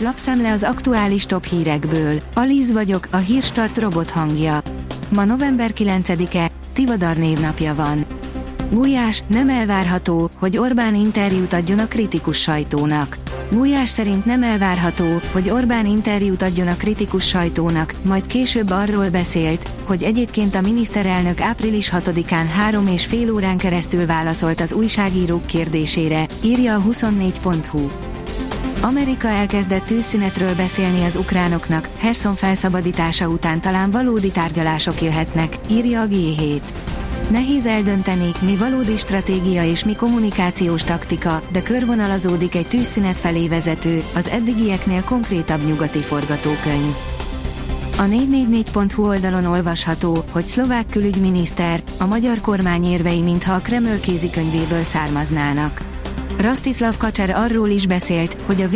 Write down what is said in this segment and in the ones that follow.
Lapszemle az aktuális top hírekből. Alíz vagyok, a hírstart robot hangja. Ma november 9-e, Tivadar névnapja van. Gulyás, nem elvárható, hogy Orbán interjút adjon a kritikus sajtónak. Gulyás szerint nem elvárható, hogy Orbán interjút adjon a kritikus sajtónak, majd később arról beszélt, hogy egyébként a miniszterelnök április 6-án három és fél órán keresztül válaszolt az újságírók kérdésére, írja a 24.hu. Amerika elkezdett tűzszünetről beszélni az ukránoknak, Herson felszabadítása után talán valódi tárgyalások jöhetnek, írja a G7. Nehéz eldönteni, mi valódi stratégia és mi kommunikációs taktika, de körvonalazódik egy tűzszünet felé vezető, az eddigieknél konkrétabb nyugati forgatókönyv. A 444.hu oldalon olvasható, hogy szlovák külügyminiszter, a magyar kormány érvei mintha a Kreml kézikönyvéből származnának. Rastislav Kacser arról is beszélt, hogy a v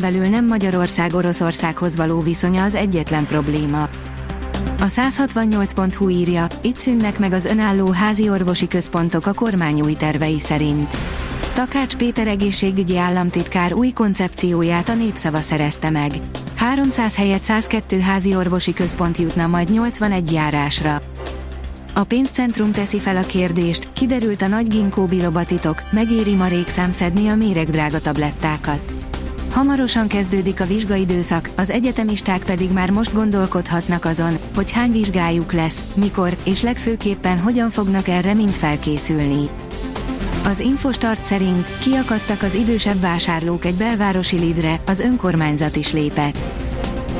belül nem Magyarország Oroszországhoz való viszonya az egyetlen probléma. A 168.hu írja, itt szűnnek meg az önálló házi orvosi központok a kormány új tervei szerint. Takács Péter egészségügyi államtitkár új koncepcióját a népszava szerezte meg. 300 helyett 102 házi orvosi központ jutna majd 81 járásra. A pénzcentrum teszi fel a kérdést, kiderült a nagy ginkó bilobatitok, megéri ma régszám szedni a méregdrága tablettákat. Hamarosan kezdődik a vizsgaidőszak, az egyetemisták pedig már most gondolkodhatnak azon, hogy hány vizsgájuk lesz, mikor, és legfőképpen hogyan fognak erre mind felkészülni. Az Infostart szerint kiakadtak az idősebb vásárlók egy belvárosi lidre, az önkormányzat is lépett.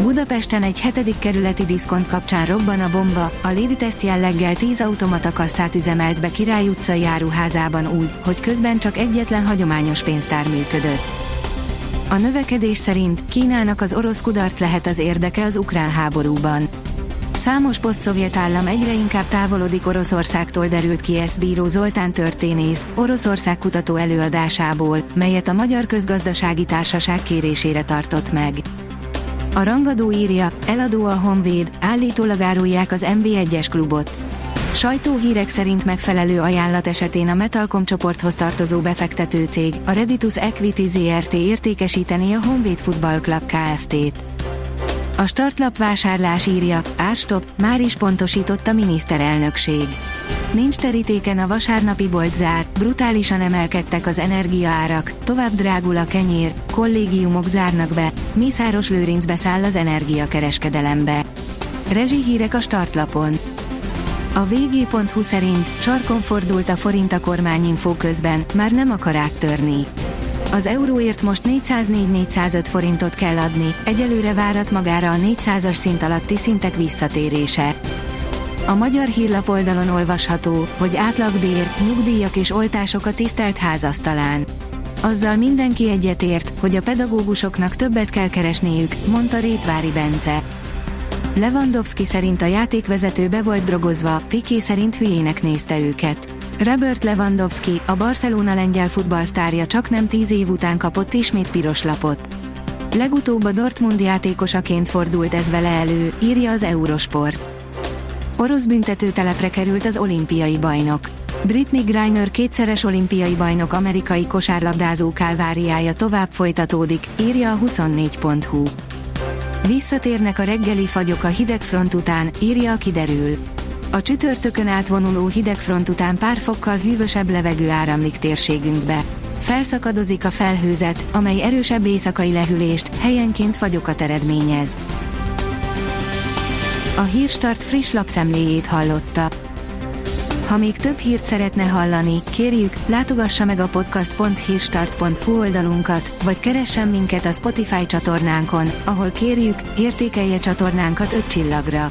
Budapesten egy hetedik kerületi diszkont kapcsán robban a bomba, a Lidl-teszt jelleggel 10 automata kasszát üzemelt be Király utcai járuházában úgy, hogy közben csak egyetlen hagyományos pénztár működött. A növekedés szerint Kínának az orosz kudart lehet az érdeke az ukrán háborúban. Számos posztszovjet állam egyre inkább távolodik Oroszországtól derült ki ezt bíró Zoltán történész, Oroszország kutató előadásából, melyet a Magyar Közgazdasági Társaság kérésére tartott meg. A rangadó írja, eladó a Honvéd, állítólag árulják az MV1-es klubot. Sajtóhírek szerint megfelelő ajánlat esetén a Metalcom csoporthoz tartozó befektető cég, a Reditus Equity ZRT értékesíteni a Honvéd Football Club Kft-t. A startlap vásárlás írja, árstop, már is pontosított a miniszterelnökség. Nincs terítéken a vasárnapi boltzár, brutálisan emelkedtek az energiaárak, tovább drágul a kenyér, kollégiumok zárnak be, Mészáros Lőrinc beszáll az energiakereskedelembe. Rezsihírek a startlapon. A vg.hu szerint sarkon fordult a forint a kormányinfó közben, már nem akar áttörni. Az euróért most 404-405 forintot kell adni, egyelőre várat magára a 400-as szint alatti szintek visszatérése. A magyar hírlap oldalon olvasható, hogy átlagbér, nyugdíjak és oltások a tisztelt házasztalán. Azzal mindenki egyetért, hogy a pedagógusoknak többet kell keresniük, mondta Rétvári Bence. Lewandowski szerint a játékvezető be volt drogozva, Piqué szerint hülyének nézte őket. Robert Lewandowski, a Barcelona lengyel futballsztárja csak nem tíz év után kapott ismét piros lapot. Legutóbb a Dortmund játékosaként fordult ez vele elő, írja az Eurosport. Orosz büntetőtelepre került az olimpiai bajnok. Britney Griner kétszeres olimpiai bajnok amerikai kosárlabdázó kálváriája tovább folytatódik, írja a 24.hu. Visszatérnek a reggeli fagyok a hidegfront után, írja a kiderül. A csütörtökön átvonuló hidegfront után pár fokkal hűvösebb levegő áramlik térségünkbe. Felszakadozik a felhőzet, amely erősebb éjszakai lehűlést, helyenként fagyokat eredményez. A Hírstart friss lapszemléjét hallotta. Ha még több hírt szeretne hallani, kérjük, látogassa meg a podcast.hírstart.hu oldalunkat, vagy keressen minket a Spotify csatornánkon, ahol kérjük, értékelje csatornánkat 5 csillagra.